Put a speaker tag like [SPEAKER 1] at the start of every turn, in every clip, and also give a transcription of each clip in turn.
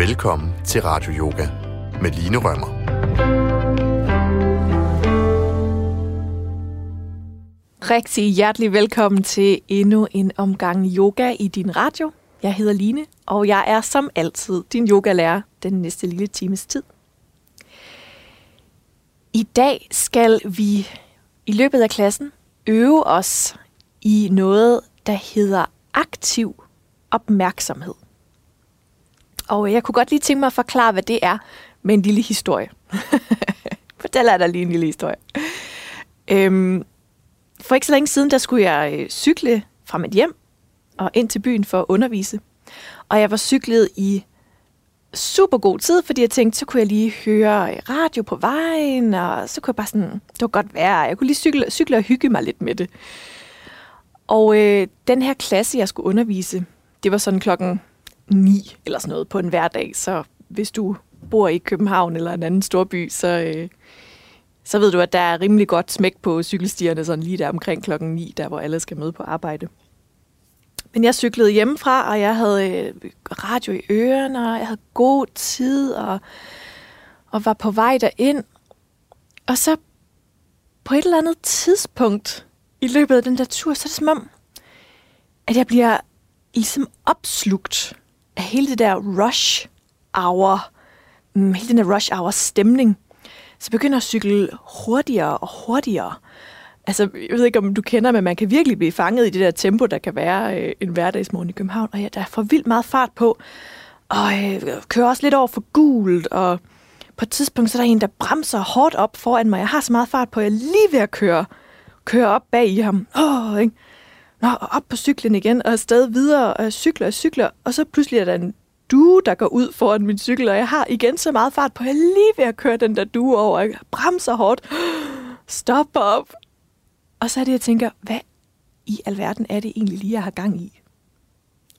[SPEAKER 1] Velkommen til Radio Yoga med Line Rømmer.
[SPEAKER 2] Rigtig hjertelig velkommen til endnu en omgang yoga i din radio. Jeg hedder Line, og jeg er som altid din yogalærer den næste lille times tid. I dag skal vi i løbet af klassen øve os i noget, der hedder aktiv opmærksomhed. Og øh, jeg kunne godt lige tænke mig at forklare, hvad det er med en lille historie. Fortæller jeg dig lige en lille historie. Øhm, for ikke så længe siden, der skulle jeg øh, cykle fra mit hjem og ind til byen for at undervise. Og jeg var cyklet i super god tid, fordi jeg tænkte, så kunne jeg lige høre øh, radio på vejen, og så kunne jeg bare sådan, det var godt være, jeg kunne lige cykle, cykle og hygge mig lidt med det. Og øh, den her klasse, jeg skulle undervise, det var sådan klokken ni eller sådan noget på en hverdag, så hvis du bor i København eller en anden storby, så, øh, så ved du, at der er rimelig godt smæk på cykelstierne, sådan lige der omkring klokken 9, der hvor alle skal møde på arbejde. Men jeg cyklede hjemmefra, og jeg havde øh, radio i ørerne, og jeg havde god tid, og, og var på vej derind. Og så på et eller andet tidspunkt i løbet af den der tur, så er det som om, at jeg bliver ligesom opslugt hele det der rush hour, mm, hele den der rush hour stemning. Så begynder at cykle hurtigere og hurtigere. Altså, jeg ved ikke, om du kender, men man kan virkelig blive fanget i det der tempo, der kan være øh, en hverdagsmorgen i København. Og ja, der er for vildt meget fart på. Og øh, kører også lidt over for gult, og på et tidspunkt, så er der en, der bremser hårdt op foran mig. Jeg har så meget fart på, at jeg er lige ved at køre, køre op bag i ham. Åh, ikke? Nå, og op på cyklen igen, og afsted videre, og jeg cykler og cykler, og så pludselig er der en due, der går ud foran min cykel, og jeg har igen så meget fart på, at jeg er lige ved at køre den der due over, jeg bremser hårdt, stopper op, og så er det, jeg tænker, hvad i alverden er det egentlig lige, jeg har gang i?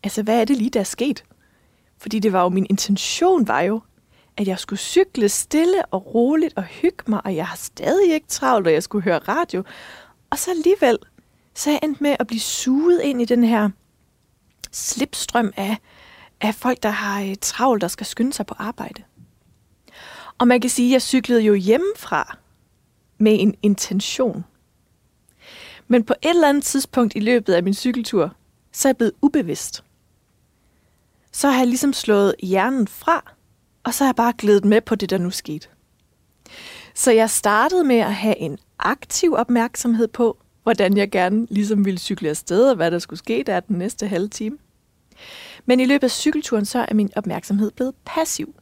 [SPEAKER 2] Altså, hvad er det lige, der er sket? Fordi det var jo, min intention var jo, at jeg skulle cykle stille og roligt og hygge mig, og jeg har stadig ikke travlt, og jeg skulle høre radio. Og så alligevel, så er jeg endt med at blive suget ind i den her slipstrøm af, af folk, der har øh, travlt og skal skynde sig på arbejde. Og man kan sige, at jeg cyklede jo hjemmefra med en intention. Men på et eller andet tidspunkt i løbet af min cykeltur, så er jeg blevet ubevidst. Så har jeg ligesom slået hjernen fra, og så har jeg bare glædet med på det, der nu skete. Så jeg startede med at have en aktiv opmærksomhed på, hvordan jeg gerne ligesom ville cykle afsted, og hvad der skulle ske der den næste halve time. Men i løbet af cykelturen, så er min opmærksomhed blevet passiv.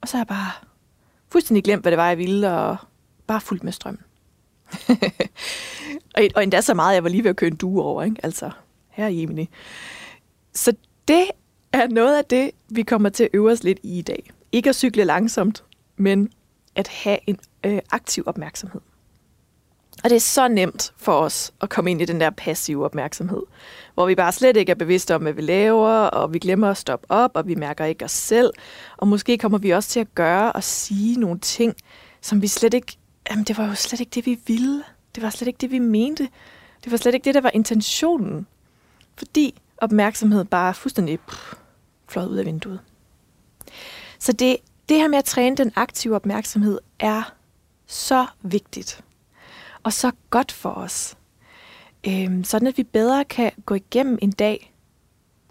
[SPEAKER 2] Og så har jeg bare fuldstændig glemt, hvad det var, jeg ville, og bare fuldt med strømmen. og endda så meget, jeg var lige ved at køre en due over, ikke? Altså, her i Jemini. Så det er noget af det, vi kommer til at øve os lidt i i dag. Ikke at cykle langsomt, men at have en øh, aktiv opmærksomhed. Og det er så nemt for os at komme ind i den der passive opmærksomhed, hvor vi bare slet ikke er bevidste om, hvad vi laver, og vi glemmer at stoppe op, og vi mærker ikke os selv. Og måske kommer vi også til at gøre og sige nogle ting, som vi slet ikke... Jamen, det var jo slet ikke det, vi ville. Det var slet ikke det, vi mente. Det var slet ikke det, der var intentionen. Fordi opmærksomhed bare fuldstændig pff, ud af vinduet. Så det, det her med at træne den aktive opmærksomhed er så vigtigt og så godt for os. Øhm, sådan at vi bedre kan gå igennem en dag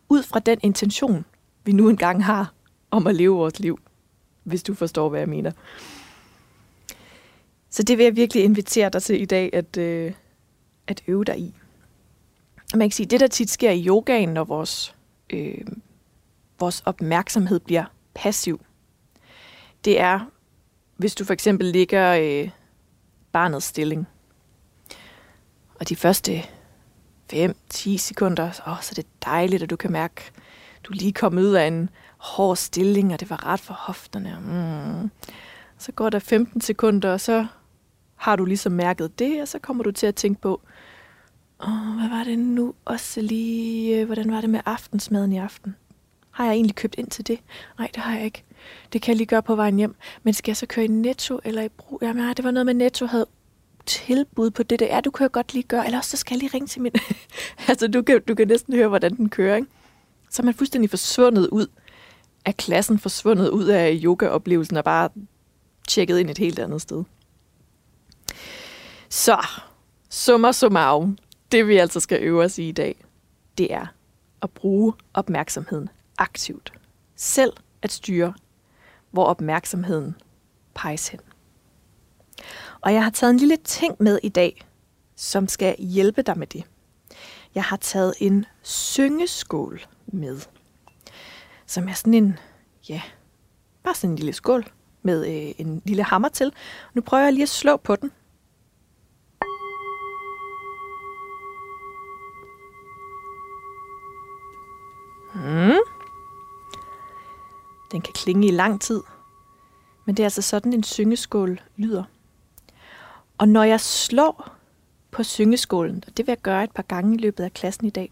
[SPEAKER 2] ud fra den intention, vi nu engang har om at leve vores liv, hvis du forstår, hvad jeg mener. Så det vil jeg virkelig invitere dig til i dag, at, øh, at øve dig i. Man kan sige, det der tit sker i yogaen, når vores, øh, vores opmærksomhed bliver passiv, det er, hvis du for eksempel ligger øh, barnets stilling, og de første 5-10 sekunder, åh, så er det dejligt, at du kan mærke, du lige kom ud af en hård stilling, og det var ret for hofterne. Mm. Så går der 15 sekunder, og så har du ligesom mærket det, og så kommer du til at tænke på, åh, hvad var det nu også lige, øh, hvordan var det med aftensmaden i aften? Har jeg egentlig købt ind til det? Nej, det har jeg ikke. Det kan jeg lige gøre på vejen hjem. Men skal jeg så køre i Netto eller i Brug? Jamen, nej, det var noget med Netto havde tilbud på det der. er, du kan jo godt lige gøre, eller også så skal jeg lige ringe til min... altså, du kan, du kan næsten høre, hvordan den kører, ikke? Så er man fuldstændig forsvundet ud af klassen forsvundet ud af yogaoplevelsen og bare tjekket ind et helt andet sted. Så, summa summarum, det vi altså skal øve os i i dag, det er at bruge opmærksomheden aktivt. Selv at styre, hvor opmærksomheden peges hen. Og jeg har taget en lille ting med i dag, som skal hjælpe dig med det. Jeg har taget en syngeskål med, som er sådan en, ja, bare sådan en lille skål med øh, en lille hammer til. Nu prøver jeg lige at slå på den. Hmm. Den kan klinge i lang tid, men det er altså sådan en syngeskål lyder. Og når jeg slår på syngeskålen, og det vil jeg gøre et par gange i løbet af klassen i dag,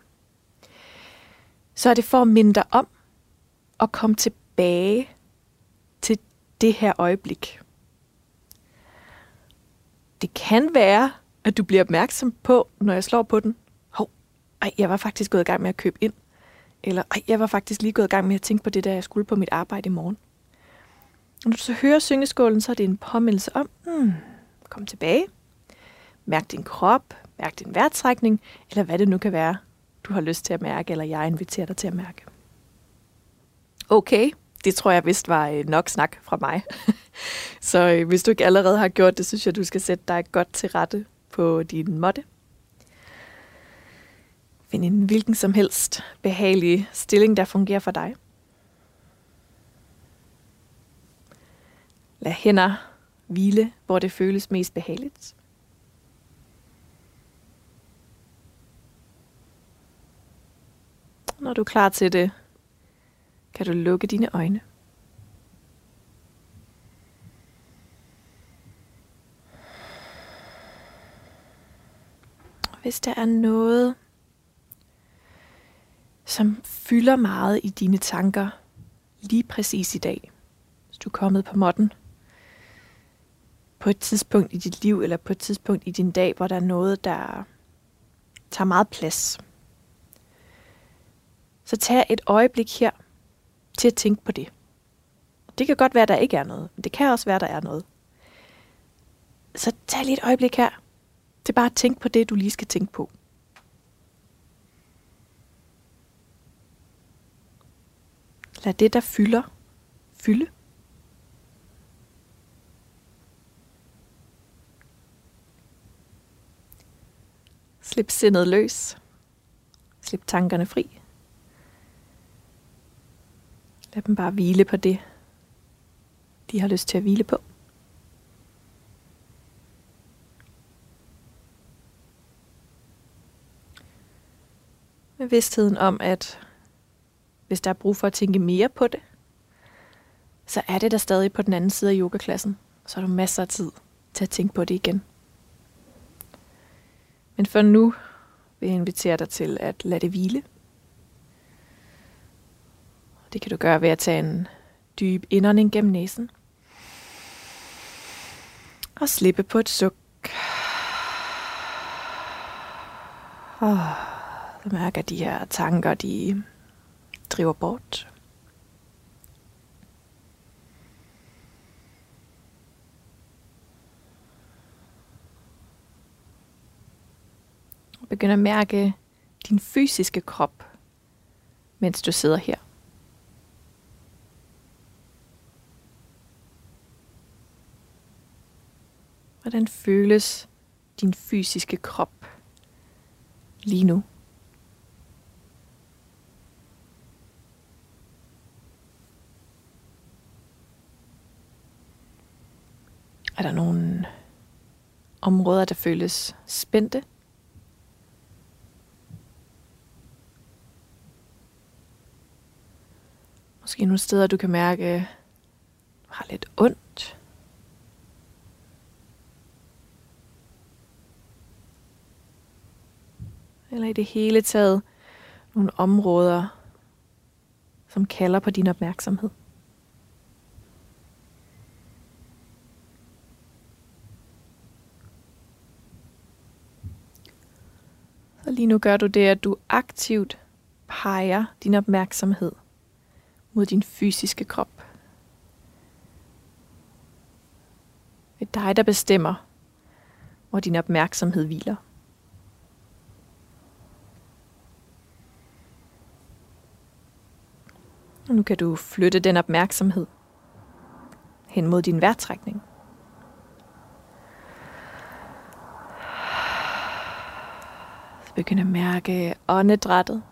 [SPEAKER 2] så er det for at minde dig om at komme tilbage til det her øjeblik. Det kan være, at du bliver opmærksom på, når jeg slår på den. Hov, ej, jeg var faktisk gået i gang med at købe ind. Eller ej, jeg var faktisk lige gået i gang med at tænke på det, der jeg skulle på mit arbejde i morgen. Når du så hører syngeskålen, så er det en påmindelse om, hmm, kom tilbage, mærk din krop, mærk din vejrtrækning, eller hvad det nu kan være, du har lyst til at mærke, eller jeg inviterer dig til at mærke. Okay, det tror jeg vist var øh, nok snak fra mig. så øh, hvis du ikke allerede har gjort det, synes jeg, du skal sætte dig godt til rette på din måtte. Find en hvilken som helst behagelig stilling, der fungerer for dig. Lad hænder hvile, hvor det føles mest behageligt. Når du er klar til det, kan du lukke dine øjne. Hvis der er noget, som fylder meget i dine tanker lige præcis i dag, hvis du er kommet på måtten, på et tidspunkt i dit liv, eller på et tidspunkt i din dag, hvor der er noget, der tager meget plads, så tag et øjeblik her til at tænke på det. Det kan godt være, der ikke er noget, men det kan også være, der er noget. Så tag lige et øjeblik her til bare at tænke på det, du lige skal tænke på. Lad det, der fylder, fylde. Slip sindet løs. Slip tankerne fri. Lad dem bare hvile på det, de har lyst til at hvile på. Med vidstheden om, at hvis der er brug for at tænke mere på det, så er det der stadig på den anden side af yogaklassen. Så har du masser af tid til at tænke på det igen. Men for nu vil jeg invitere dig til at lade det hvile. Det kan du gøre ved at tage en dyb indånding gennem næsen. Og slippe på et suk. Og du mærker, at de her tanker, de driver bort. Begynd at mærke din fysiske krop, mens du sidder her. Hvordan føles din fysiske krop lige nu? Er der nogle områder, der føles spændte? Måske nogle steder, du kan mærke, du har lidt ondt. Eller i det hele taget nogle områder, som kalder på din opmærksomhed. Så lige nu gør du det, at du aktivt peger din opmærksomhed mod din fysiske krop. Det er dig, der bestemmer, hvor din opmærksomhed hviler. Og nu kan du flytte den opmærksomhed hen mod din vejrtrækning. Begynd at mærke åndedrættet.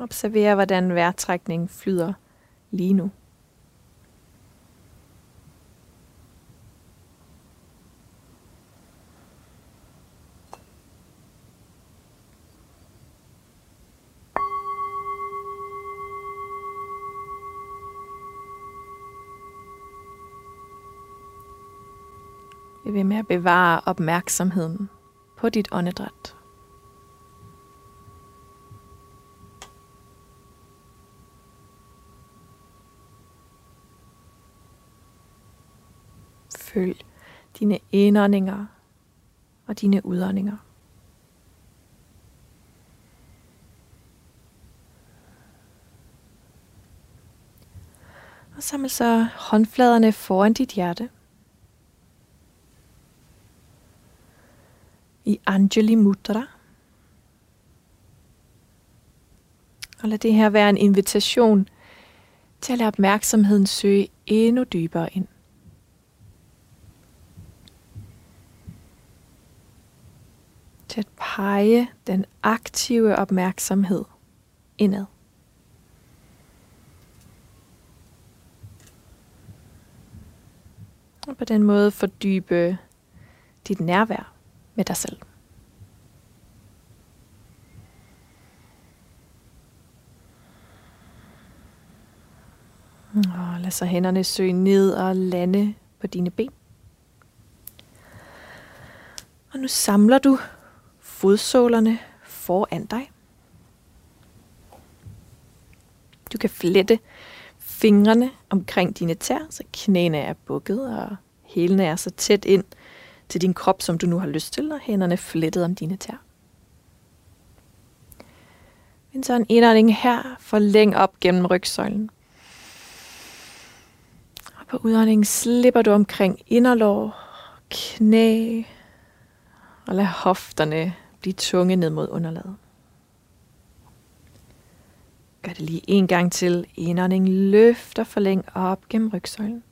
[SPEAKER 2] Observer, hvordan vejrtrækningen flyder lige nu. Bliv ved med at bevare opmærksomheden på dit åndedræt. Følg dine indåndinger og dine udåndinger. Og samle så håndfladerne foran dit hjerte. i Anjali Mudra. Og lad det her være en invitation til at lade opmærksomheden søge endnu dybere ind. Til at pege den aktive opmærksomhed indad. Og på den måde fordybe dit nærvær med dig selv. Og lad så hænderne søge ned og lande på dine ben. Og nu samler du fodsålerne foran dig. Du kan flette fingrene omkring dine tær, så knæene er bukket og hælene er så tæt ind til din krop, som du nu har lyst til, og hænderne flettet om dine tær. En sådan indånding her, forlæng op gennem rygsøjlen. Og på udåndingen slipper du omkring inderlår, knæ, og lad hofterne blive tunge ned mod underlaget. Gør det lige en gang til. Indånding løfter forlæng op gennem rygsøjlen.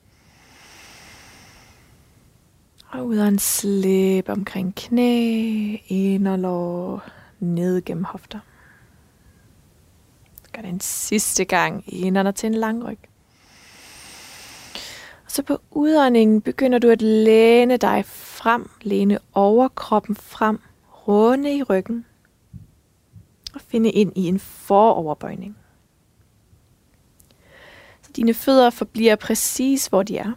[SPEAKER 2] Og ud af en slip omkring knæ, inderlår, ned gennem hofter. Gør det en sidste gang, indånder til en lang ryg. Og så på udåndingen begynder du at læne dig frem, læne overkroppen frem, runde i ryggen og finde ind i en foroverbøjning. Så dine fødder forbliver præcis, hvor de er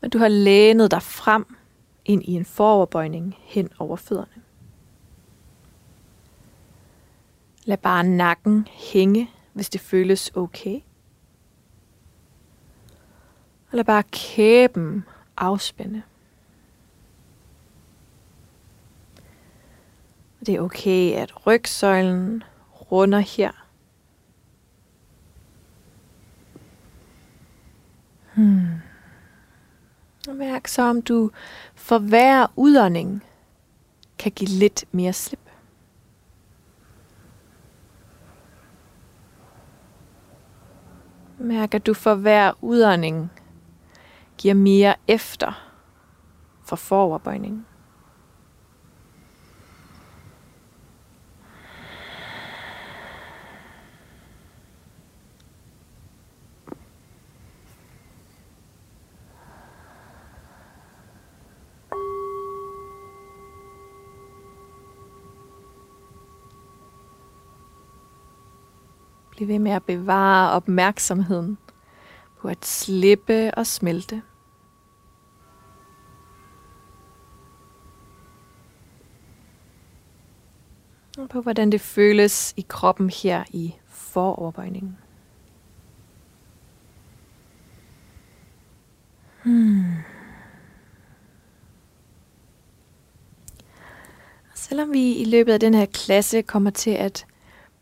[SPEAKER 2] men du har lænet dig frem ind i en foroverbøjning hen over fødderne. Lad bare nakken hænge, hvis det føles okay. Og lad bare kæben afspænde. Det er okay, at rygsøjlen runder her. Hmm. Mærk så, om du for hver udånding kan give lidt mere slip. Mærk, at du for hver udånding giver mere efter for foroverbøjningen. Bliv ved med at bevare opmærksomheden på at slippe og smelte. Og på hvordan det føles i kroppen her i foroverbøjningen. Hmm. Selvom vi i løbet af den her klasse kommer til at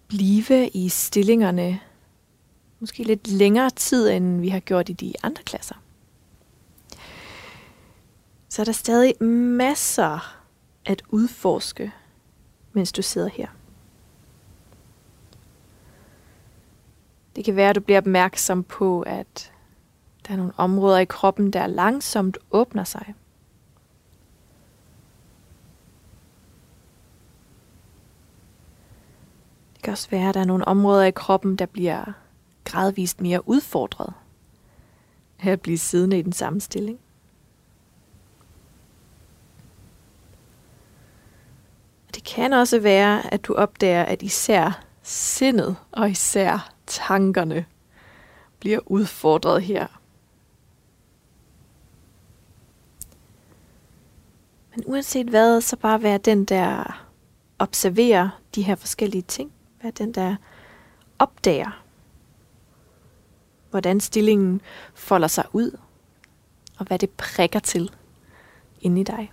[SPEAKER 2] blive i stillingerne måske lidt længere tid, end vi har gjort i de andre klasser, så er der stadig masser at udforske, mens du sidder her. Det kan være, at du bliver opmærksom på, at der er nogle områder i kroppen, der langsomt åbner sig. Kan også være, at der er nogle områder i kroppen, der bliver gradvist mere udfordret af at blive siddende i den samme stilling. Det kan også være, at du opdager, at især sindet og især tankerne bliver udfordret her. Men uanset hvad, så bare være den, der observerer de her forskellige ting. Vær den, der opdager, hvordan stillingen folder sig ud, og hvad det prikker til inde i dig.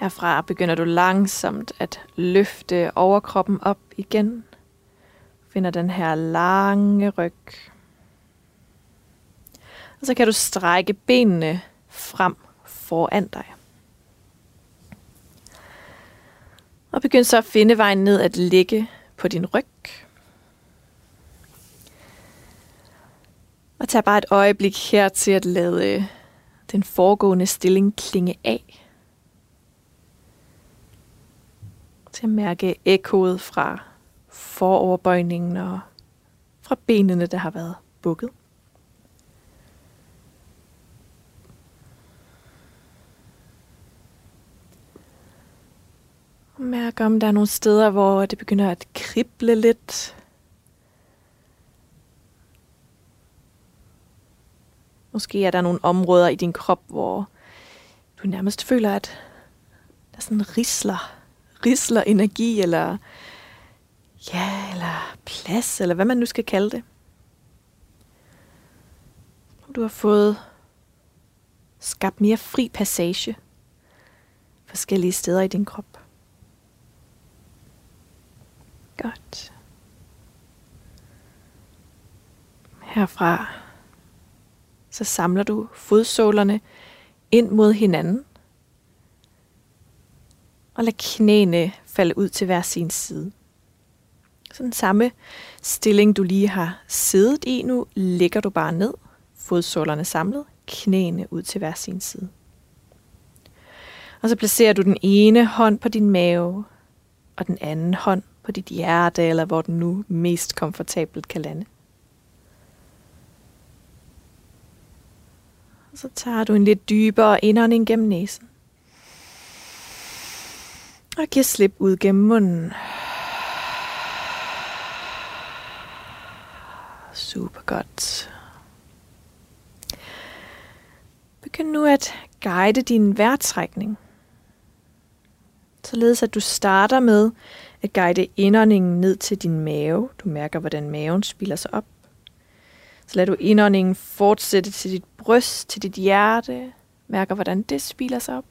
[SPEAKER 2] Herfra begynder du langsomt at løfte overkroppen op igen. Finder den her lange ryg. Og så kan du strække benene frem foran dig. Og begynd så at finde vejen ned at ligge på din ryg. Og tag bare et øjeblik her til at lade den foregående stilling klinge af. Til at mærke ekkoet fra foroverbøjningen og fra benene, der har været bukket. Mærk om der er nogle steder, hvor det begynder at krible lidt. Måske er der nogle områder i din krop, hvor du nærmest føler, at der sådan risler risler energi, eller ja, eller plads, eller hvad man nu skal kalde det. Du har fået skabt mere fri passage forskellige steder i din krop. Godt. Herfra så samler du fodsålerne ind mod hinanden og lad knæene falde ud til hver sin side. Så den samme stilling, du lige har siddet i nu, lægger du bare ned, fodsålerne samlet, knæene ud til hver sin side. Og så placerer du den ene hånd på din mave, og den anden hånd på dit hjerte, eller hvor den nu mest komfortabelt kan lande. Og så tager du en lidt dybere indånding gennem næsen. Og giver slip ud gennem munden. Super godt. Begynd nu at guide din vejrtrækning. Således at du starter med at guide indåndingen ned til din mave. Du mærker, hvordan maven spiller sig op. Så lad du indåndingen fortsætte til dit bryst, til dit hjerte. Mærker, hvordan det spiller sig op.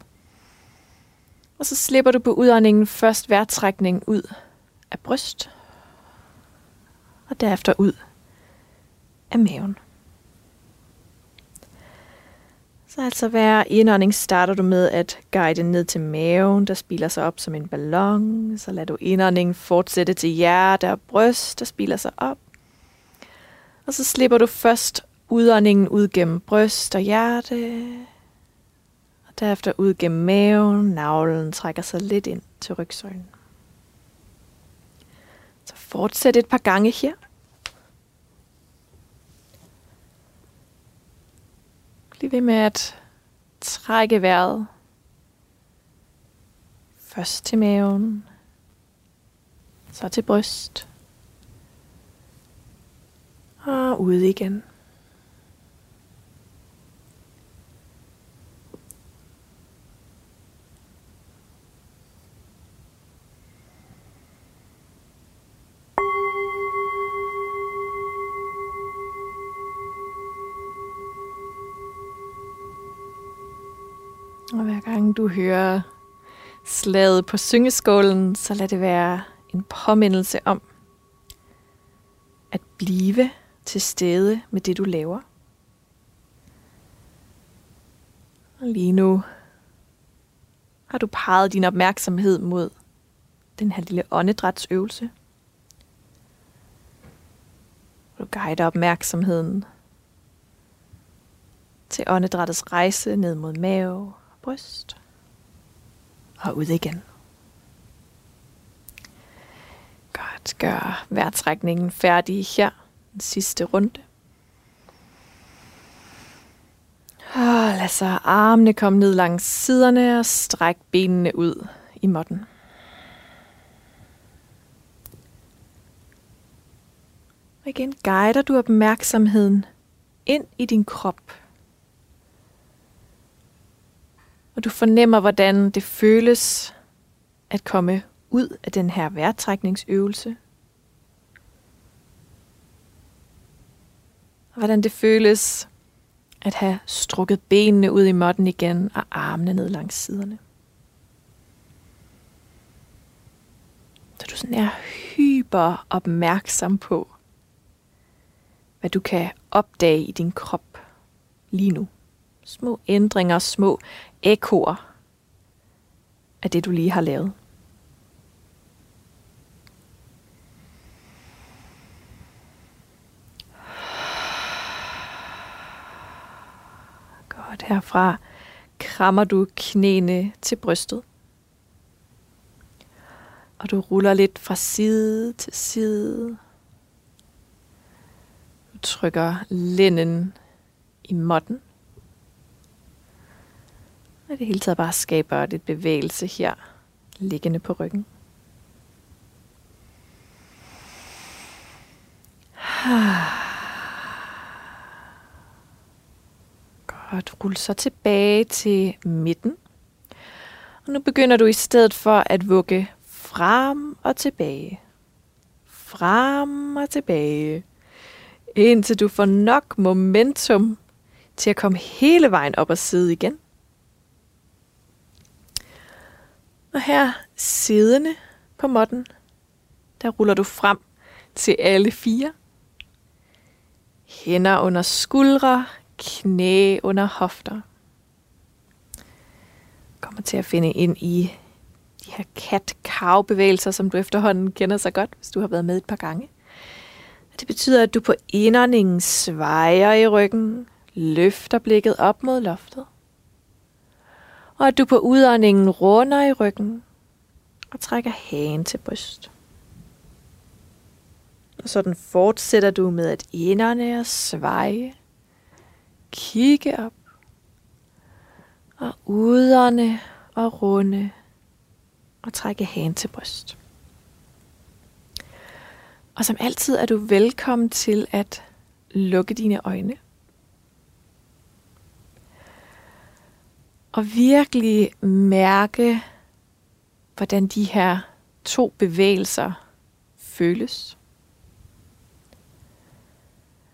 [SPEAKER 2] Og så slipper du på udåndingen først vejrtrækning ud af bryst, og derefter ud af maven. Så altså hver indånding starter du med at guide ned til maven, der spiler sig op som en ballon. Så lader du indåndingen fortsætte til hjerte og bryst, der spiler sig op. Og så slipper du først udåndingen ud gennem bryst og hjerte, Derefter ud gennem maven, navlen trækker sig lidt ind til rygsøjlen. Så fortsæt et par gange her. Bliv ved med at trække vejret. Først til maven, så til bryst, og ud igen. Og hver gang du hører slaget på syngeskålen, så lad det være en påmindelse om at blive til stede med det, du laver. Og lige nu har du peget din opmærksomhed mod den her lille åndedrætsøvelse. Du guider opmærksomheden til åndedrættets rejse ned mod mave bryst og ud igen. Godt, gør vejrtrækningen færdig her. Den sidste runde. Og lad så armene komme ned langs siderne og stræk benene ud i måtten. Og igen guider du opmærksomheden ind i din krop. Og du fornemmer, hvordan det føles at komme ud af den her vejrtrækningsøvelse. Og hvordan det føles at have strukket benene ud i måtten igen og armene ned langs siderne. Så du sådan er hyper opmærksom på, hvad du kan opdage i din krop lige nu. Små ændringer, små ekoer af det, du lige har lavet. Godt, herfra krammer du knæene til brystet. Og du ruller lidt fra side til side. Du trykker lænden i måtten. Og det hele taget bare skaber lidt bevægelse her, liggende på ryggen. Godt, rul så tilbage til midten. Og nu begynder du i stedet for at vugge frem og tilbage. Frem og tilbage. Indtil du får nok momentum til at komme hele vejen op og sidde igen. Og her siddende på måtten, der ruller du frem til alle fire. Hænder under skuldre, knæ under hofter. Kommer til at finde ind i de her kat bevægelser som du efterhånden kender så godt, hvis du har været med et par gange. Det betyder, at du på indåndingen svejer i ryggen, løfter blikket op mod loftet. Og at du på udåndingen runder i ryggen og trækker hagen til bryst. Og sådan fortsætter du med at inderne og sveje kigge op og uderne og runde og trække hagen til bryst. Og som altid er du velkommen til at lukke dine øjne. Og virkelig mærke, hvordan de her to bevægelser føles.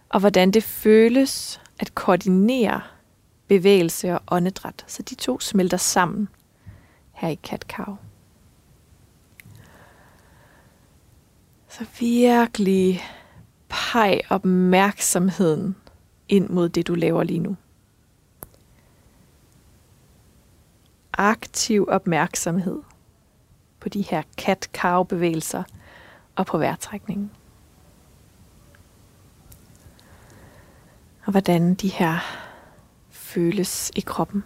[SPEAKER 2] Og hvordan det føles at koordinere bevægelse og åndedræt, så de to smelter sammen her i Katkav. Så virkelig peg opmærksomheden ind mod det, du laver lige nu. Aktiv opmærksomhed på de her kat bevægelser og på vejrtrækningen. og hvordan de her føles i kroppen.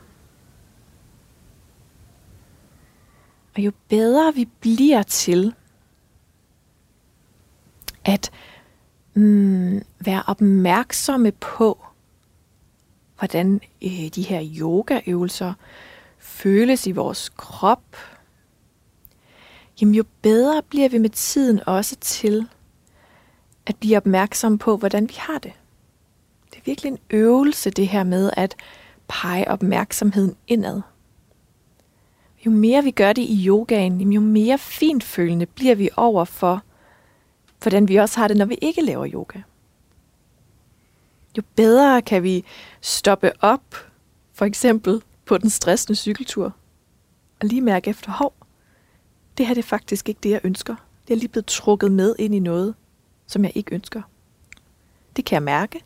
[SPEAKER 2] Og jo bedre vi bliver til at mm, være opmærksomme på, hvordan øh, de her yogaøvelser føles i vores krop, jamen jo bedre bliver vi med tiden også til at blive opmærksomme på, hvordan vi har det Det er virkelig en øvelse, det her med at pege opmærksomheden indad. Jo mere vi gør det i yogaen, jo mere fintfølende bliver vi over for, hvordan vi også har det, når vi ikke laver yoga. Jo bedre kan vi stoppe op, for eksempel på den stressende cykeltur. Og lige mærke efter, hov, det her det er faktisk ikke det, jeg ønsker. Det er lige blevet trukket med ind i noget, som jeg ikke ønsker. Det kan jeg mærke.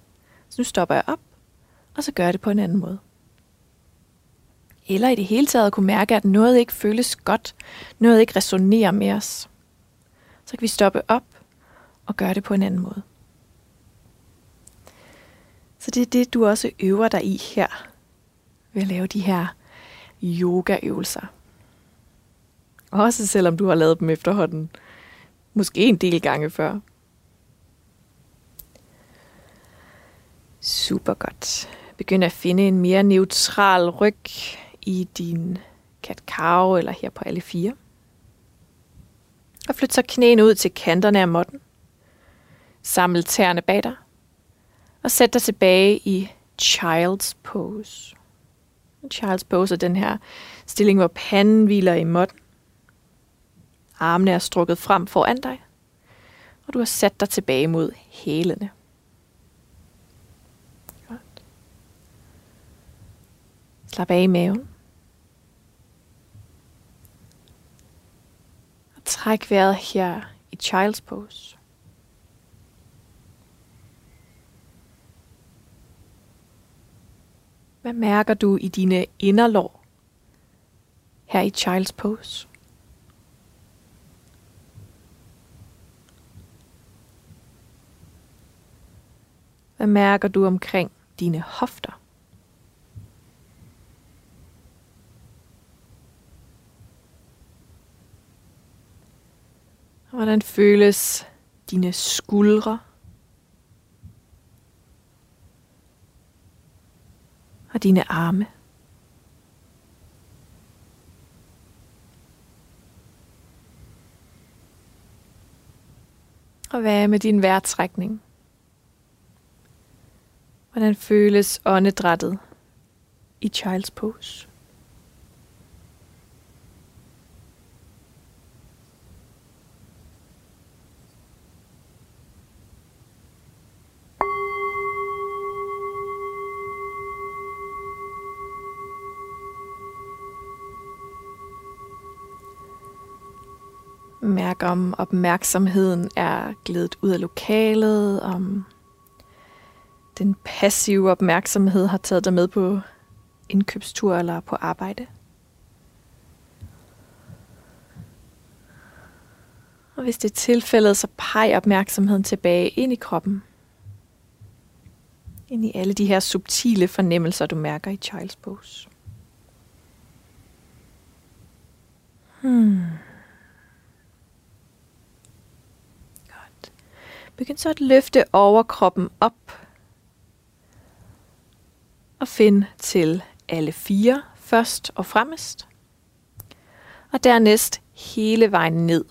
[SPEAKER 2] Så nu stopper jeg op, og så gør jeg det på en anden måde. Eller i det hele taget kunne mærke, at noget ikke føles godt, noget ikke resonerer med os. Så kan vi stoppe op og gøre det på en anden måde. Så det er det, du også øver dig i her, ved at lave de her yogaøvelser. Også selvom du har lavet dem efterhånden, måske en del gange før. Super godt. Begynd at finde en mere neutral ryg i din kat eller her på alle fire. Og flyt så knæene ud til kanterne af måtten. Saml tæerne bag dig. Og sæt dig tilbage i child's pose. Child's pose den her stilling, hvor panden hviler i måtten. Armene er strukket frem foran dig. Og du har sat dig tilbage mod hælene. Godt. Slap af i maven. Og træk vejret her i child's pose. Hvad mærker du i dine inderlår her i child's pose? Hvad mærker du omkring dine hofter? Hvordan føles dine skuldre? Dine arme? Og hvad med din vejrtrækning? Hvordan føles åndedrættet i child's pose? Mærke, om opmærksomheden er glædet ud af lokalet, om den passive opmærksomhed har taget dig med på indkøbstur eller på arbejde. Og hvis det er tilfældet, så peg opmærksomheden tilbage ind i kroppen. Ind i alle de her subtile fornemmelser, du mærker i Child's Pose. Hmm. Begynd så at løfte overkroppen op og find til alle fire først og fremmest. Og dernæst hele vejen ned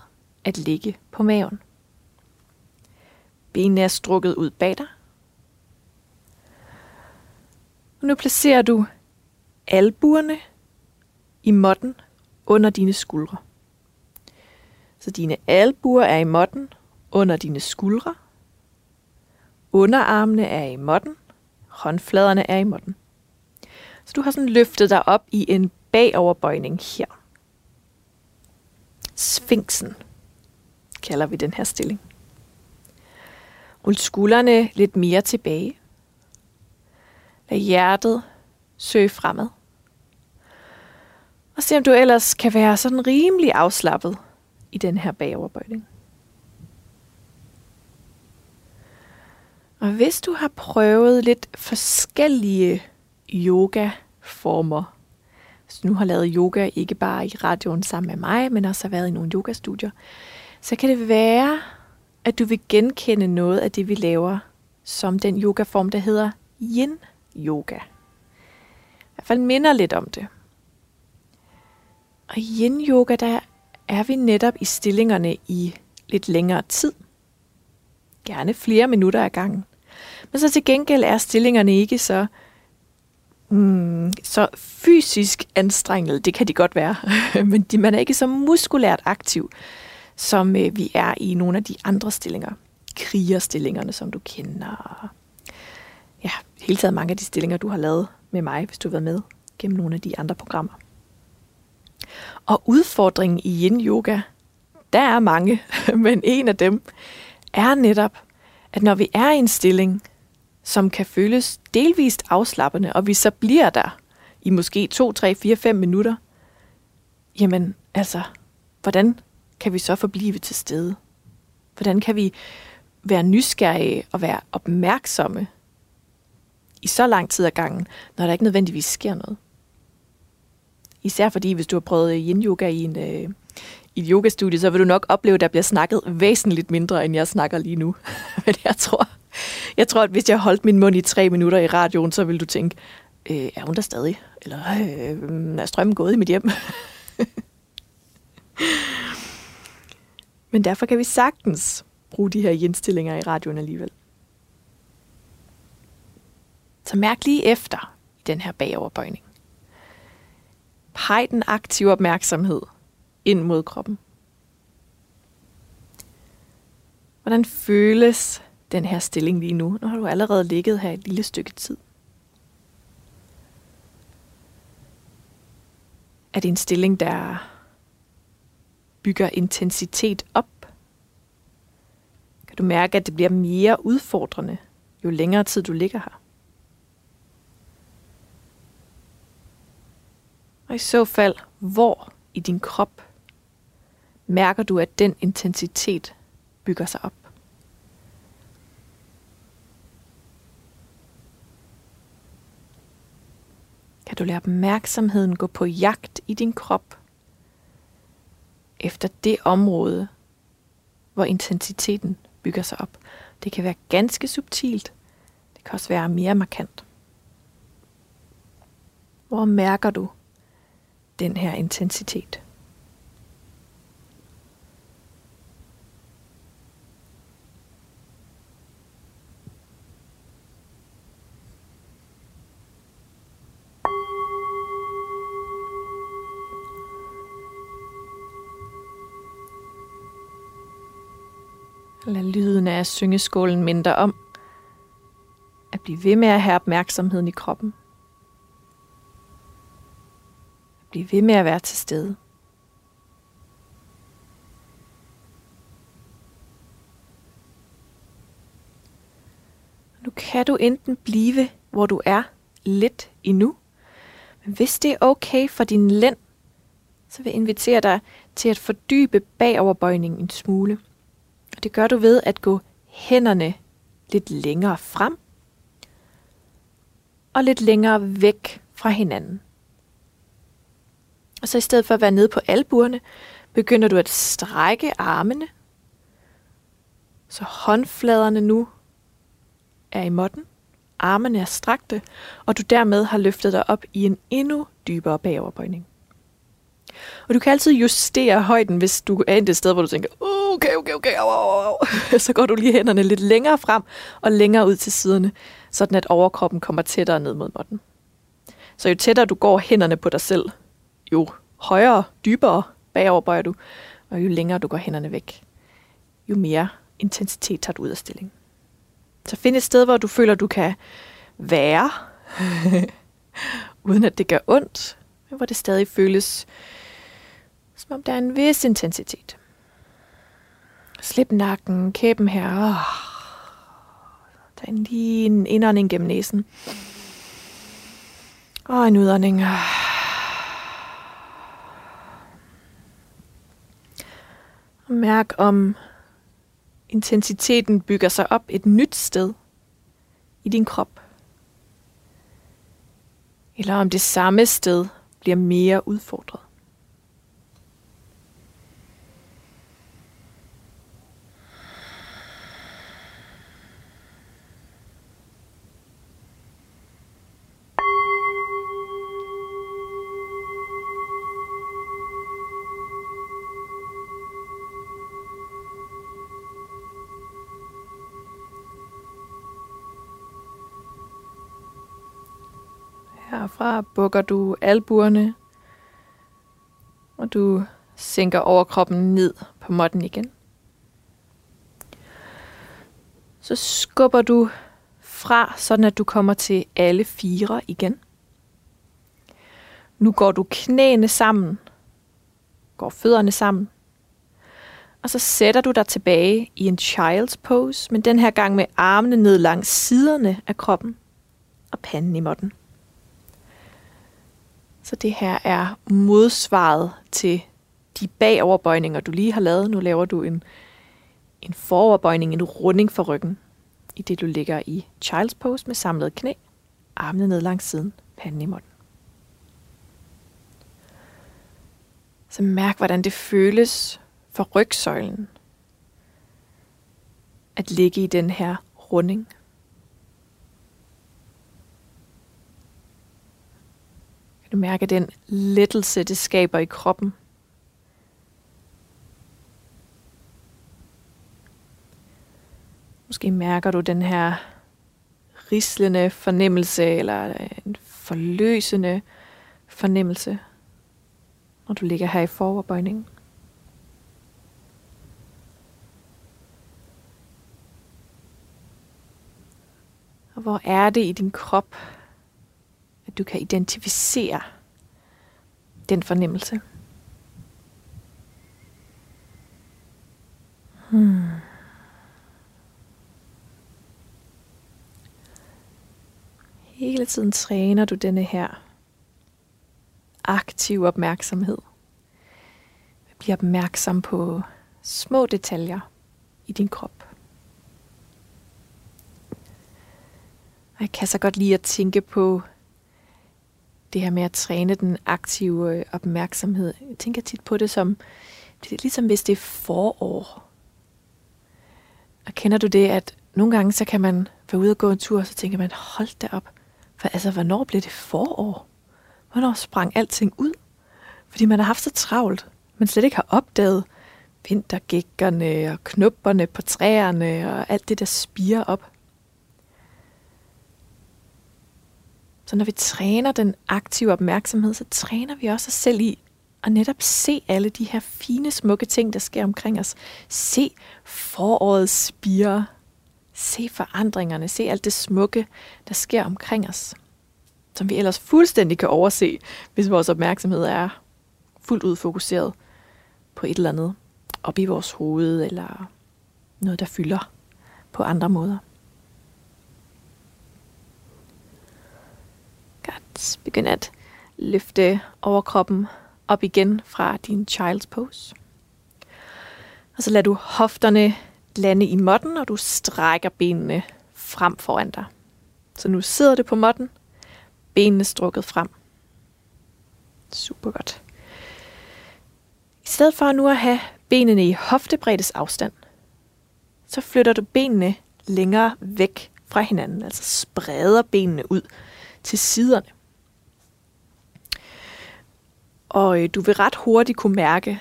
[SPEAKER 2] at ligge på maven. Benene er strukket ud bag dig. Og nu placerer du albuerne i måtten under dine skuldre. Så dine albuer er i måtten under dine skuldre. Underarmene er i måtten. Håndfladerne er i måtten. Så du har sådan løftet dig op i en bagoverbøjning her. Sfinksen kalder vi den her stilling. Rul skuldrene lidt mere tilbage. Lad hjertet søge fremad. Og se om du ellers kan være sådan rimelig afslappet i den her bagoverbøjning. Og hvis du har prøvet lidt forskellige yoga-former. Hvis nu har lavet yoga, ikke bare i radioen sammen med mig, men også har været i nogle yogastudier, så kan det være, at du vil genkende noget af det, vi laver, som den yogaform, der hedder yin-yoga. I hvert fald minder lidt om det. Og i yin-yoga, der er vi netop i stillingerne i lidt længere tid. Gerne flere minutter ad gangen. Men så til gengæld er stillingerne ikke så Mm, så fysisk anstrengende, det kan de godt være, men de, man er ikke så muskulært aktiv, som øh, vi er i nogle af de andre stillinger. Krigerstillingerne, som du kender. Ja, hele taget mange af de stillinger, du har lavet med mig, hvis du har været med, gennem nogle af de andre programmer. Og udfordringen i yin yoga, der er mange, men en af dem er netop, at når vi er i en stilling, som kan føles delvist afslappende, og vi så bliver der i måske 2, 3, 4, 5 minutter, jamen altså, hvordan kan vi så forblive til stede? Hvordan kan vi være nysgerrige og være opmærksomme i så lang tid ad gangen, når der ikke nødvendigvis sker noget? Især fordi, hvis du har prøvet yin-yoga i en, øh, i et yogastudie, så vil du nok opleve, at der bliver snakket væsentligt mindre, end jeg snakker lige nu. Men jeg tror, jeg tror, at hvis jeg holdt min mund i tre minutter i radioen, så ville du tænke, øh, er hun der stadig? Eller øh, er strømmen gået i mit hjem? Men derfor kan vi sagtens bruge de her indstillinger i radioen alligevel. Så mærk lige efter i den her bagoverbøjning. Peg den aktive opmærksomhed ind mod kroppen. Hvordan føles den her stilling lige nu? Nu har du allerede ligget her et lille stykke tid. Er det en stilling, der bygger intensitet op? Kan du mærke, at det bliver mere udfordrende, jo længere tid du ligger her? Og i så fald, hvor i din krop mærker du, at den intensitet bygger sig op? Kan du lade opmærksomheden gå på jagt i din krop efter det område, hvor intensiteten bygger sig op. Det kan være ganske subtilt. Det kan også være mere markant. Hvor mærker du den her intensitet? Lad lyden af syngeskålen mindre om at blive ved med at have opmærksomheden i kroppen. At blive ved med at være til stede. Nu kan du enten blive, hvor du er, lidt endnu. Men hvis det er okay for din lænd, så vil jeg invitere dig til at fordybe bagoverbøjningen en smule Og – det gør du ved at gå hænderne lidt længere frem og lidt længere væk fra hinanden. Og så i stedet for at være nede på albuerne, begynder du at strække armene, så håndfladerne nu er i måtten, armene er strakte, og du dermed har løftet dig op i en endnu dybere bagoverbøjning. Og du kan altid justere højden, hvis du er et sted, hvor du tænker, okay, okay, okay, au, au, au. så går du lige hænderne lidt længere frem og længere ud til siderne, sådan at overkroppen kommer tættere ned mod måtten. Så jo tættere du går hænderne på dig selv, jo højere, dybere bagoverbøjer du, og jo længere du går hænderne væk, jo mere intensitet tager du ud af stillingen. Så find et sted, hvor du føler, du kan være, uden at det gør ondt, men hvor det stadig føles, som om der er en vis intensitet. Slip nakken, kæben her. Oh. Tag en lige en indånding gennem næsen. Og en udånding. Og mærk om intensiteten bygger sig op et nyt sted i din krop. Eller om det samme sted bliver mere udfordret. Herfra bukker du albuerne, og du sænker overkroppen ned på måtten igen. Så skubber du fra, sådan at du kommer til alle fire igen. Nu går du knæene sammen, går fødderne sammen, og så sætter du dig tilbage i en child's pose, men den her gang med armene ned langs siderne af kroppen og panden i måtten. Så det her er modsvaret til de bagoverbøjninger, du lige har lavet. Nu laver du en, en foroverbøjning, en runding for ryggen, i det du ligger i child's pose med samlet knæ, armene ned langs siden, panden i munden. Så mærk, hvordan det føles for rygsøjlen at ligge i den her runding. Du mærke den lettelse, det skaber i kroppen? Måske mærker du den her rislende fornemmelse, eller øh, en forløsende fornemmelse, når du ligger her i foroverbøjningen. Og hvor er det i din krop, at du kan identificere den fornemmelse? Hmm. Hele tiden træner du denne her aktive opmærksomhed. Bliv opmærksom på små detaljer i din krop. jeg kan så godt lide at tænke på det her med at træne den aktive øh, opmærksomhed. Jeg tænker tit på det som, det er ligesom hvis det er forår. Og kender du det, at nogle gange så kan man være ude og gå en tur, og så tænker man, hold da op. For altså, hvornår blev det forår? Hvornår sprang alting ud? Fordi man har haft så travlt, man slet ikke har opdaget vintergækkerne og knupperne på træerne og alt det, der spiger op. Så når vi træner den aktive opmærksomhed, så træner vi også os selv i at netop se alle de her fine, smukke ting, der sker omkring os. Se foråret spire. Se forandringerne. Se alt det smukke, der sker omkring os. Som vi ellers fuldstændig kan overse, hvis vores opmærksomhed er fuldt ud fokuseret på et eller andet op i vores hoved, eller noget, der fylder på andre måder. Godt. Begynd at løfte overkroppen op igen fra din child's pose. Og så lader du hofterne lande i måtten, og du strækker benene frem foran dig. Så nu sidder det på måtten, benene strukket frem. Super godt. I stedet for nu at have benene i hoftebreddes afstand, så flytter du benene længere væk fra hinanden, altså spreder benene ud til siderne. Og øh, du vil ret hurtigt kunne mærke,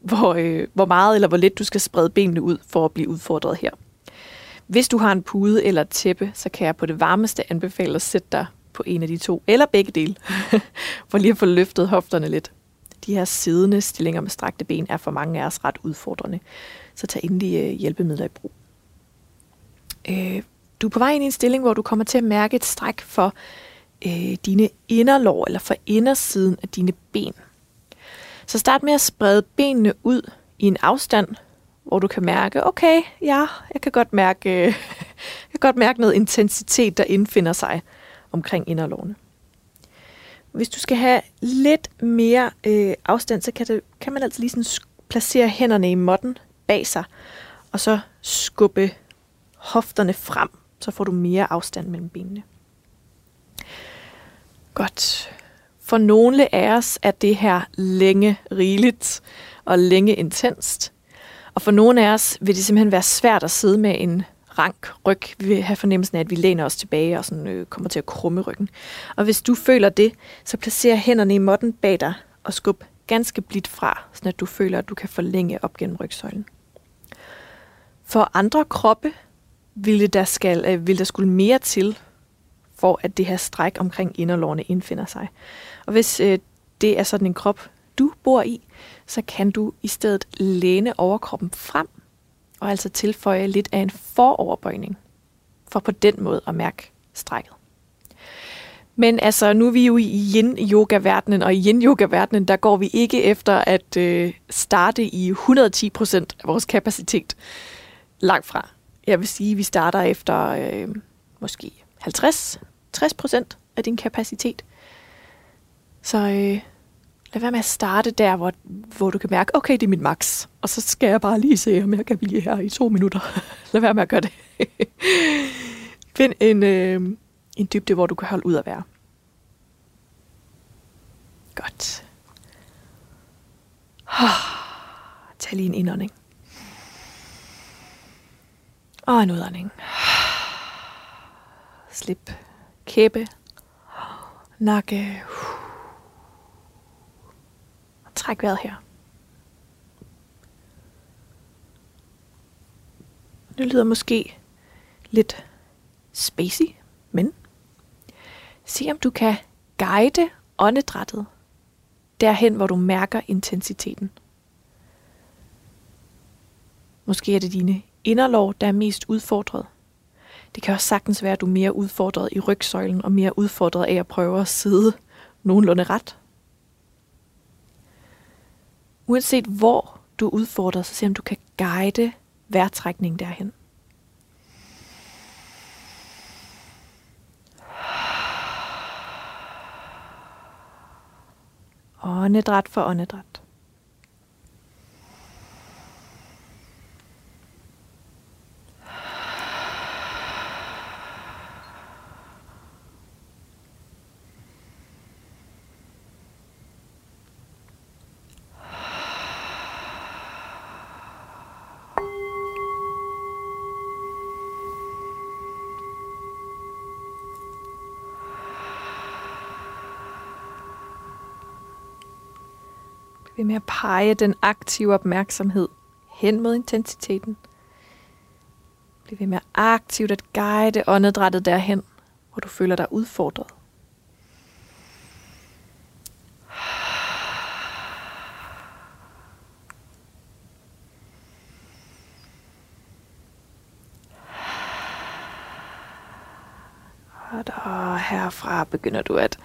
[SPEAKER 2] hvor, øh, hvor meget eller hvor lidt du skal sprede benene ud for at blive udfordret her. Hvis du har en pude eller et tæppe, så kan jeg på det varmeste anbefale at sætte dig på en af de to, eller begge dele, for lige at få løftet hofterne lidt. De her siddende stillinger med strakte ben er for mange af os ret udfordrende, så tag endelig øh, hjælpemidler i brug. Øh, du er på vej ind i en stilling, hvor du kommer til at mærke et stræk for øh, dine inderlår, eller for indersiden af dine ben. Så start med at sprede benene ud i en afstand, hvor du kan mærke, okay, ja, jeg kan godt mærke, øh, jeg kan godt mærke noget intensitet, der indfinder sig omkring inderlårene. Hvis du skal have lidt mere øh, afstand, så kan, det, kan man altså lige sådan placere hænderne i måtten bag sig, og så skubbe hofterne frem, så får du mere afstand mellem benene. Godt. For nogle af os er det her længe rigeligt og længe intenst. Og for nogle af os vil det simpelthen være svært at sidde med en rank ryg. Vi vil have fornemmelsen af, at vi læner os tilbage og sådan, øh, kommer til at krumme ryggen. Og hvis du føler det, så placer hænderne i måtten bag dig og skub ganske blidt fra, så at du føler, at du kan forlænge op gennem rygsøjlen. For andre kroppe ville der, skal, øh, ville der skulle mere til, for at det her stræk omkring inderlårene indfinder sig. Og hvis øh, det er sådan en krop, du bor i, så kan du i stedet læne overkroppen frem, og altså tilføje lidt af en foroverbøjning, for på den måde at mærke strækket. Men altså, nu er vi jo i yin-yoga-verdenen, og i yin-yoga-verdenen, der går vi ikke efter at øh, starte i 110% af vores kapacitet. Langt fra. Jeg vil sige, at vi starter efter øh, måske 60% af din kapacitet. Så øh, lad være med at starte der, hvor, hvor du kan mærke, okay, det er mit max. Og så skal jeg bare lige se, om jeg kan blive her i to minutter. lad være med at gøre det. Find en, øh, en dybde, hvor du kan holde ud at være. Godt. Tag lige en indånding. Og en udånding. Slip kæbe, nakke. Og Træk vejret her. Det lyder måske lidt spacey, men se om du kan guide åndedrættet derhen, hvor du mærker intensiteten. Måske er det dine inderlov, der er mest udfordret. Det kan også sagtens være, at du er mere udfordret i rygsøjlen og mere udfordret af at prøve at sidde nogenlunde ret. Uanset hvor du er udfordret, så se om du kan guide vejrtrækningen derhen. Åndedræt for åndedræt. Ved med at pege den aktive opmærksomhed hen mod intensiteten. Bliv ved med aktivt at guide åndedrættet derhen, hvor du føler dig udfordret. Og herfra begynder du at,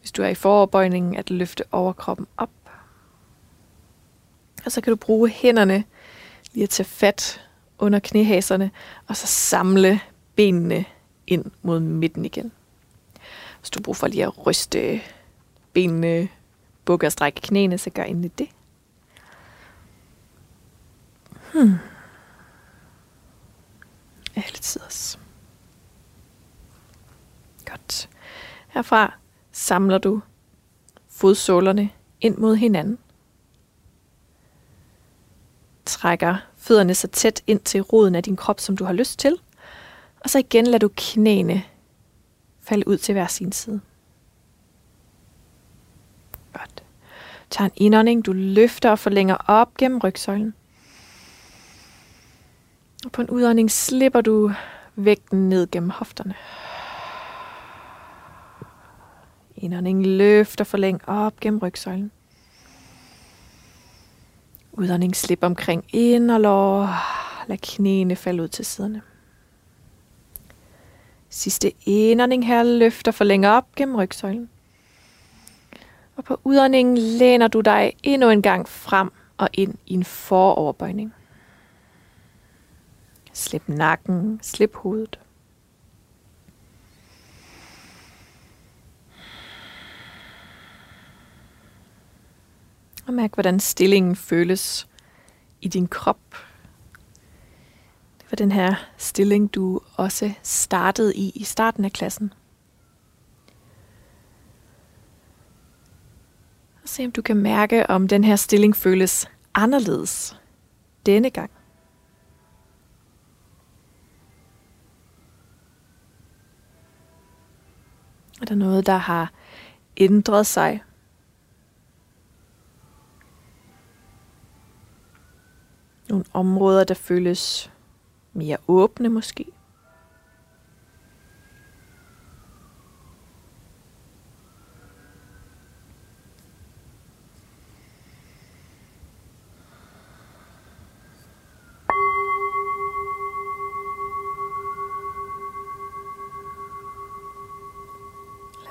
[SPEAKER 2] hvis du er i foroverbøjningen, at løfte overkroppen op og så kan du bruge hænderne lige at tage fat under knæhaserne, og så samle benene ind mod midten igen. Hvis du bruger for lige at ryste benene, bukke og strække knæene, så gør endelig det. Hmm. Alle tiders. Godt. Herfra samler du fodsålerne ind mod hinanden trækker fødderne så tæt ind til roden af din krop, som du har lyst til. Og så igen lader du knæene falde ud til hver sin side. Godt. Tag en indånding, du løfter og forlænger op gennem rygsøjlen. Og på en udånding slipper du vægten ned gennem hofterne. Indånding løfter forlæng op gennem rygsøjlen. Udånding slip omkring inderlår. Lad knæene falde ud til siderne. Sidste indånding her løfter forlænger op gennem rygsøjlen. Og på udåndingen læner du dig endnu en gang frem og ind i en foroverbøjning. Slip nakken, slip hovedet. Og mærk, hvordan stillingen føles i din krop. Det var den her stilling, du også startede i i starten af klassen. Og se om du kan mærke, om den her stilling føles anderledes denne gang. Er der noget, der har ændret sig Nogle områder, der føles mere åbne måske.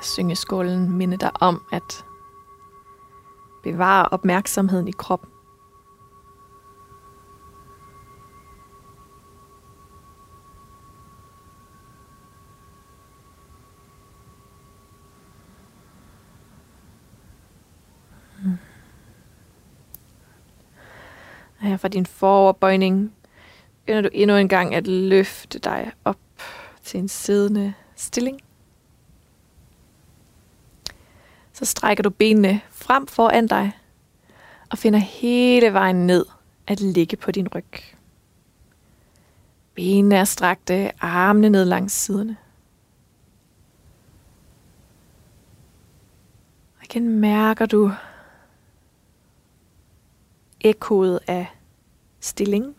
[SPEAKER 2] syngeskålen minde dig om at bevare opmærksomheden i kroppen. Her fra din foroverbøjning begynder du endnu en gang at løfte dig op til en siddende stilling. Så strækker du benene frem foran dig og finder hele vejen ned at ligge på din ryg. Benene er strakte, armene ned langs siderne. Og igen mærker du ekkoet af stilling.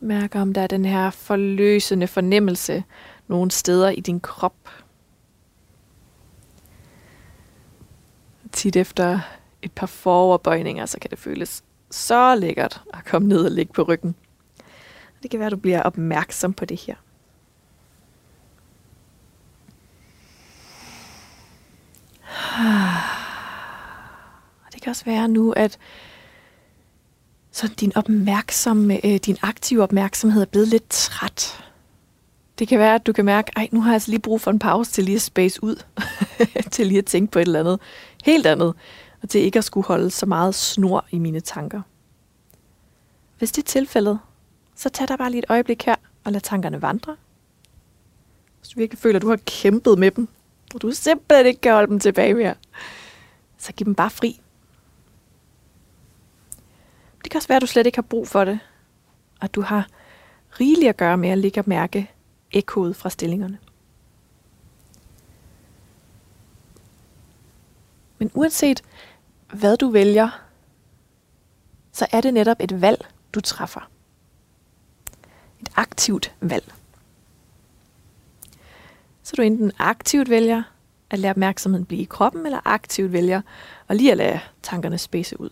[SPEAKER 2] Mærk om der er den her forløsende fornemmelse nogle steder i din krop. Tit efter et par foroverbøjninger, så kan det føles så lækkert at komme ned og ligge på ryggen. Det kan være, at du bliver opmærksom på det her. Kan også være nu, at så din opmærksomme, øh, din aktive opmærksomhed er blevet lidt træt. Det kan være, at du kan mærke, at nu har jeg altså lige brug for en pause til lige at space ud. til lige at tænke på et eller andet helt andet. Og til ikke at skulle holde så meget snor i mine tanker. Hvis det er tilfældet, så tag dig bare lige et øjeblik her og lad tankerne vandre. Hvis du virkelig føler, at du har kæmpet med dem, og du simpelthen ikke kan holde dem tilbage mere, så giv dem bare fri. Det kan også være, at du slet ikke har brug for det, og du har rigeligt at gøre med at ligge og mærke ekkoet fra stillingerne. Men uanset hvad du vælger, så er det netop et valg, du træffer. Et aktivt valg. Så du enten aktivt vælger at lade opmærksomheden blive i kroppen, eller aktivt vælger at lige at lade tankerne spæse ud.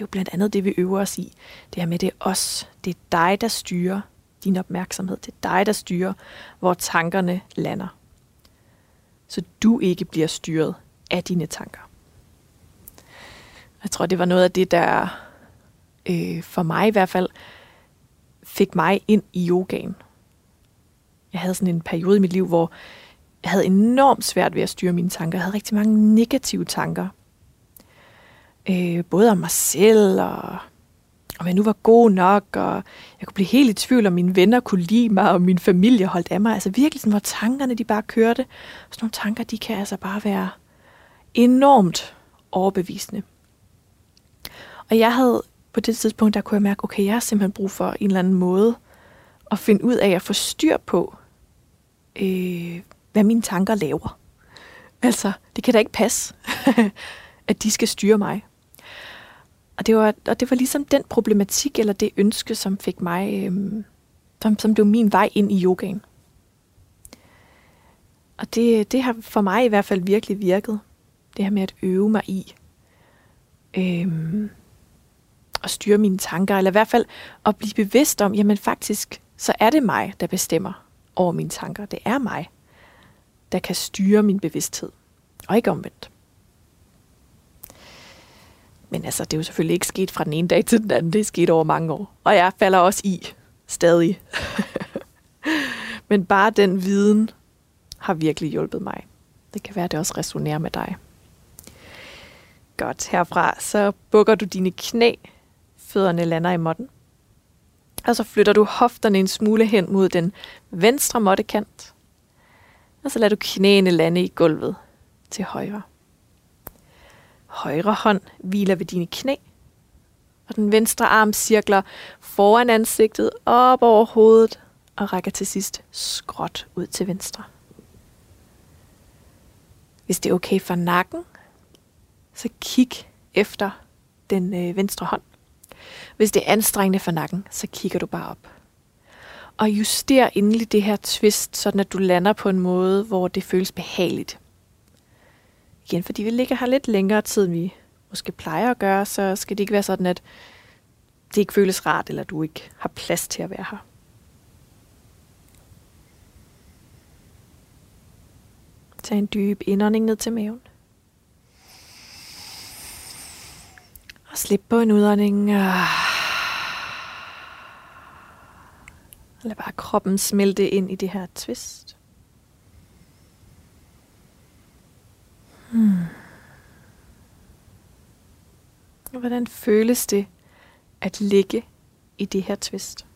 [SPEAKER 2] Det er jo blandt andet det, vi øver os i. Det her med, det er os. Det er dig, der styrer din opmærksomhed. Det er dig, der styrer, hvor tankerne lander. Så du ikke bliver styret af dine tanker. Jeg tror, det var noget af det, der øh, for mig i hvert fald fik mig ind i yogaen. Jeg havde sådan en periode i mit liv, hvor jeg havde enormt svært ved at styre mine tanker. Jeg havde rigtig mange negative tanker. Øh, både om mig selv, og om jeg nu var god nok, og jeg kunne blive helt i tvivl, om mine venner kunne lide mig, og min familie holdt af mig. Altså virkelig sådan, hvor tankerne de bare kørte. Sådan nogle tanker, de kan altså bare være enormt overbevisende. Og jeg havde på det tidspunkt, der kunne jeg mærke, okay, jeg har simpelthen brug for en eller anden måde at finde ud af at få styr på, øh, hvad mine tanker laver. Altså, det kan da ikke passe, at de skal styre mig. Og det, var, og det var ligesom den problematik, eller det ønske, som fik mig, øh, som, som blev min vej ind i yogaen. Og det, det har for mig i hvert fald virkelig virket. Det her med at øve mig i øh, at styre mine tanker, eller i hvert fald at blive bevidst om, jamen faktisk, så er det mig, der bestemmer over mine tanker. Det er mig, der kan styre min bevidsthed, og ikke omvendt. Men altså, det er jo selvfølgelig ikke sket fra den ene dag til den anden. Det er sket over mange år. Og jeg falder også i stadig. Men bare den viden har virkelig hjulpet mig. Det kan være, at det også resonerer med dig. Godt, herfra så bukker du dine knæ. Fødderne lander i måtten. Og så flytter du hofterne en smule hen mod den venstre måttekant. Og så lader du knæene lande i gulvet til højre. Højre hånd hviler ved dine knæ, og den venstre arm cirkler foran ansigtet op over hovedet og rækker til sidst skråt ud til venstre. Hvis det er okay for nakken, så kig efter den øh, venstre hånd. Hvis det er anstrengende for nakken, så kigger du bare op. Og juster endelig det her twist, sådan at du lander på en måde, hvor det føles behageligt igen, fordi vi ligger her lidt længere tid, end vi måske plejer at gøre, så skal det ikke være sådan, at det ikke føles rart, eller du ikke har plads til at være her. Tag en dyb indånding ned til maven. Og slip på en udånding. Og lad bare kroppen smelte ind i det her twist. Hmm. Hvordan føles det at ligge i det her twist?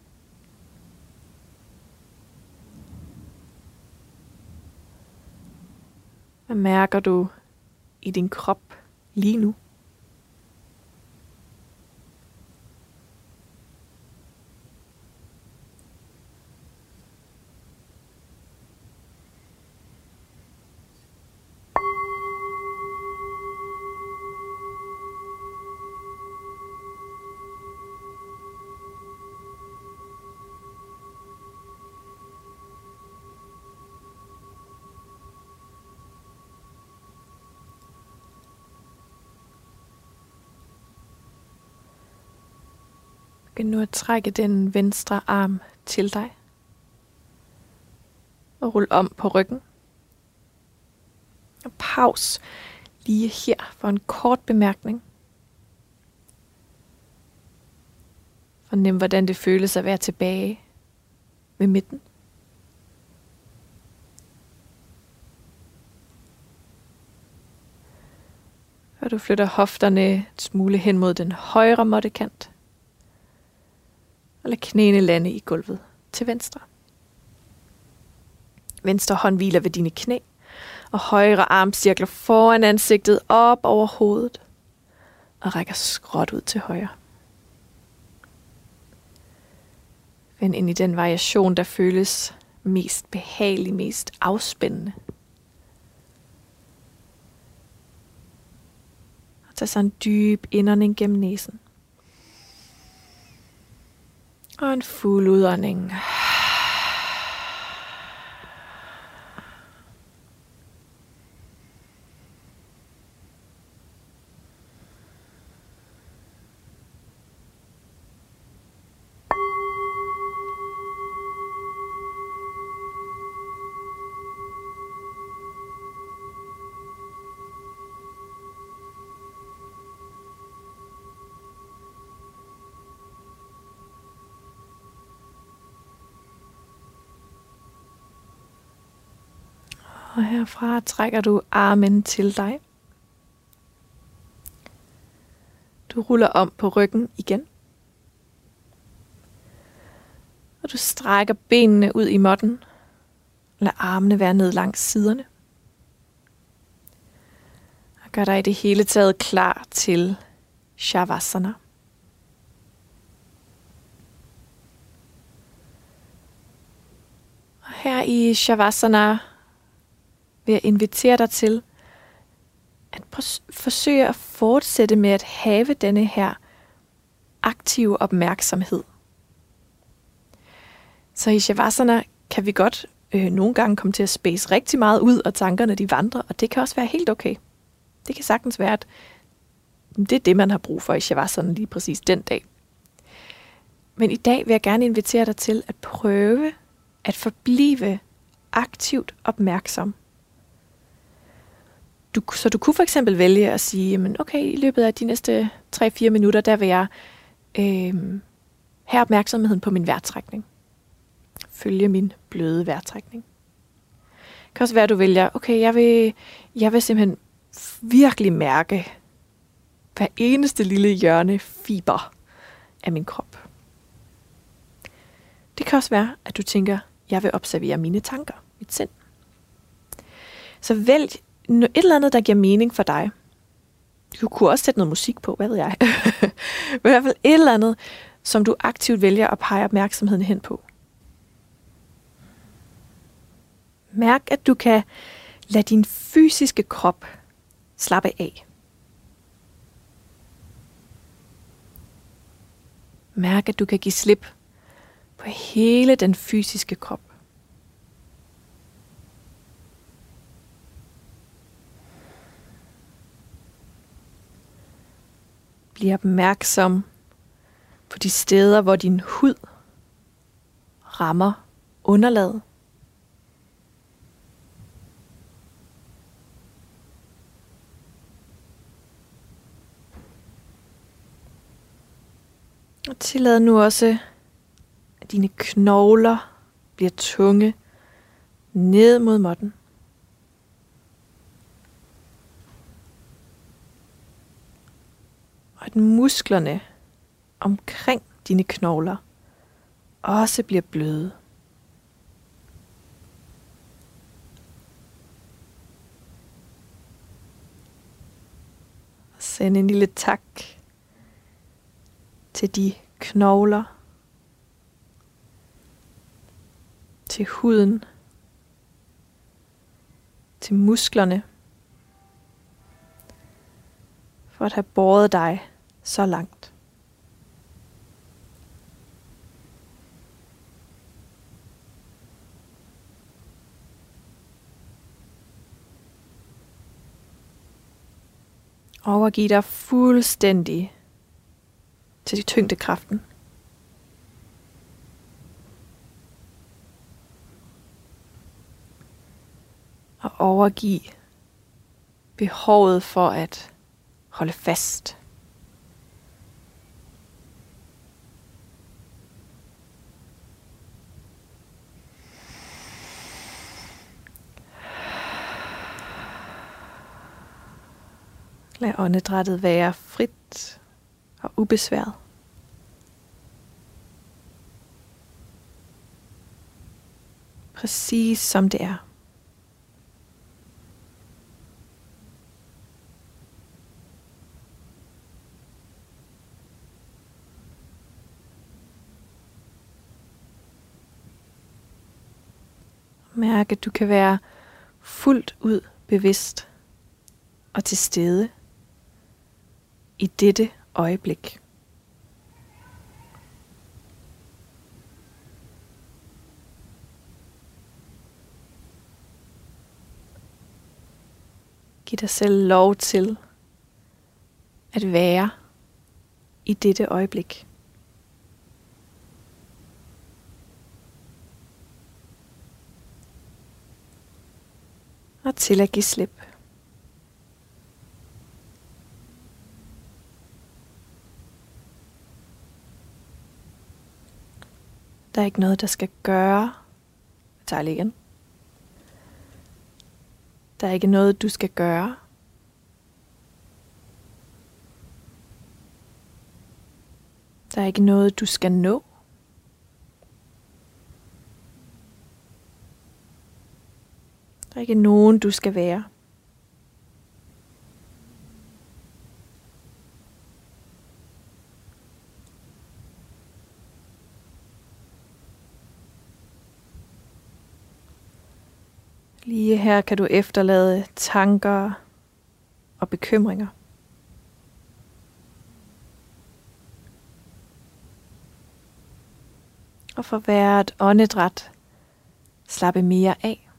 [SPEAKER 2] Hvad mærker du i din krop lige nu? Begynd nu at trække den venstre arm til dig. Og rul om på ryggen. Og paus lige her for en kort bemærkning. Fornem, hvordan det føles at være tilbage ved midten. Og du flytter hofterne et smule hen mod den højre måttekant og lad knæene lande i gulvet til venstre. Venstre hånd hviler ved dine knæ, og højre arm cirkler foran ansigtet op over hovedet og rækker skråt ud til højre. Vend ind i den variation, der føles mest behagelig, mest afspændende. Og tag så en dyb indånding gennem næsen. Og en fuld udånding. Herfra trækker du armen til dig. Du ruller om på ryggen igen. Og du strækker benene ud i måtten. Lad armene være ned langs siderne. Og gør dig i det hele taget klar til Shavasana. Her i Shavasana vil jeg invitere dig til at forsøge at fortsætte med at have denne her aktive opmærksomhed. Så i Shavasana kan vi godt øh, nogle gange komme til at space rigtig meget ud, og tankerne de vandrer, og det kan også være helt okay. Det kan sagtens være, at det er det, man har brug for i Shavasana lige præcis den dag. Men i dag vil jeg gerne invitere dig til at prøve at forblive aktivt opmærksom du, så du kunne for eksempel vælge at sige, jamen okay, i løbet af de næste 3-4 minutter, der vil jeg øh, have opmærksomheden på min vejrtrækning. Følge min bløde vejrtrækning. Det kan også være, at du vælger, okay, jeg vil, jeg vil simpelthen virkelig mærke hver eneste lille hjørne fiber af min krop. Det kan også være, at du tænker, jeg vil observere mine tanker, mit sind. Så vælg et eller andet, der giver mening for dig. Du kunne også sætte noget musik på, hvad ved jeg. Men i hvert fald et eller andet, som du aktivt vælger at pege opmærksomheden hen på. Mærk, at du kan lade din fysiske krop slappe af. Mærk, at du kan give slip på hele den fysiske krop. Bliv opmærksom på de steder, hvor din hud rammer underlaget. Og tillad nu også, at dine knogler bliver tunge ned mod måtten. At musklerne omkring dine knogler også bliver bløde. Send en lille tak til de knogler, til huden, til musklerne, for at have båret dig så langt. Overgiv dig fuldstændig til tyngdekraften. Og overgiv behovet for at holde fast. Lad åndedrættet være frit og ubesværet. Præcis som det er. Mærk, at du kan være fuldt ud bevidst og til stede i dette øjeblik. Giv dig selv lov til at være i dette øjeblik. Og til at give slip. Der er ikke noget, der skal gøre. Jeg tager lige igen. Der er ikke noget, du skal gøre. Der er ikke noget, du skal nå. Der er ikke nogen, du skal være. Lige her kan du efterlade tanker og bekymringer. Og for hvert åndedræt slappe mere af.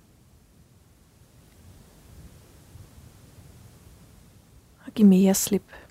[SPEAKER 2] Og give mere slip.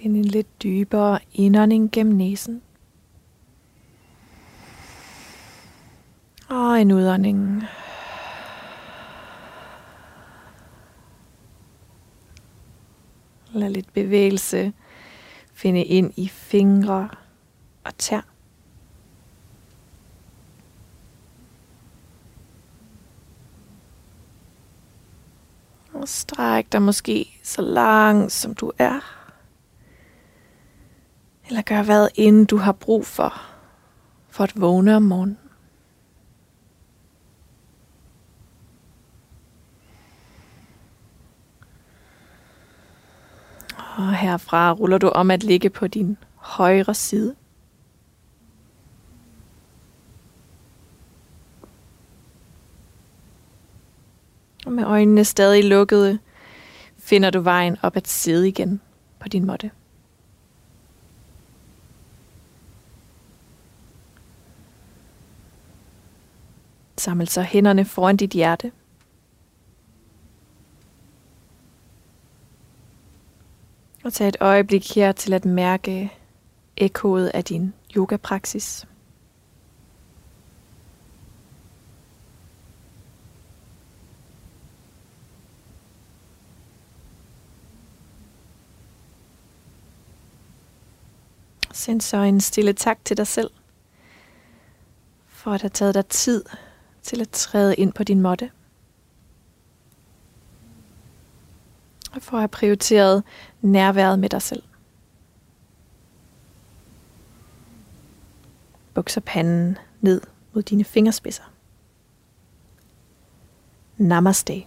[SPEAKER 2] Ind en lidt dybere indånding gennem næsen. Og en udånding. Lad lidt bevægelse finde ind i fingre og tær. Og stræk dig måske så langt som du er. Eller gør hvad inden du har brug for, for at vågne om morgenen. Og herfra ruller du om at ligge på din højre side. Og med øjnene stadig lukkede, finder du vejen op at sidde igen på din måtte. Saml så hænderne foran dit hjerte. Og tag et øjeblik her til at mærke ekkoet af din yogapraksis. Send så en stille tak til dig selv, for at have taget dig tid til at træde ind på din måtte. Og for at have prioriteret nærværet med dig selv. Bukser panden ned mod dine fingerspidser. Namaste.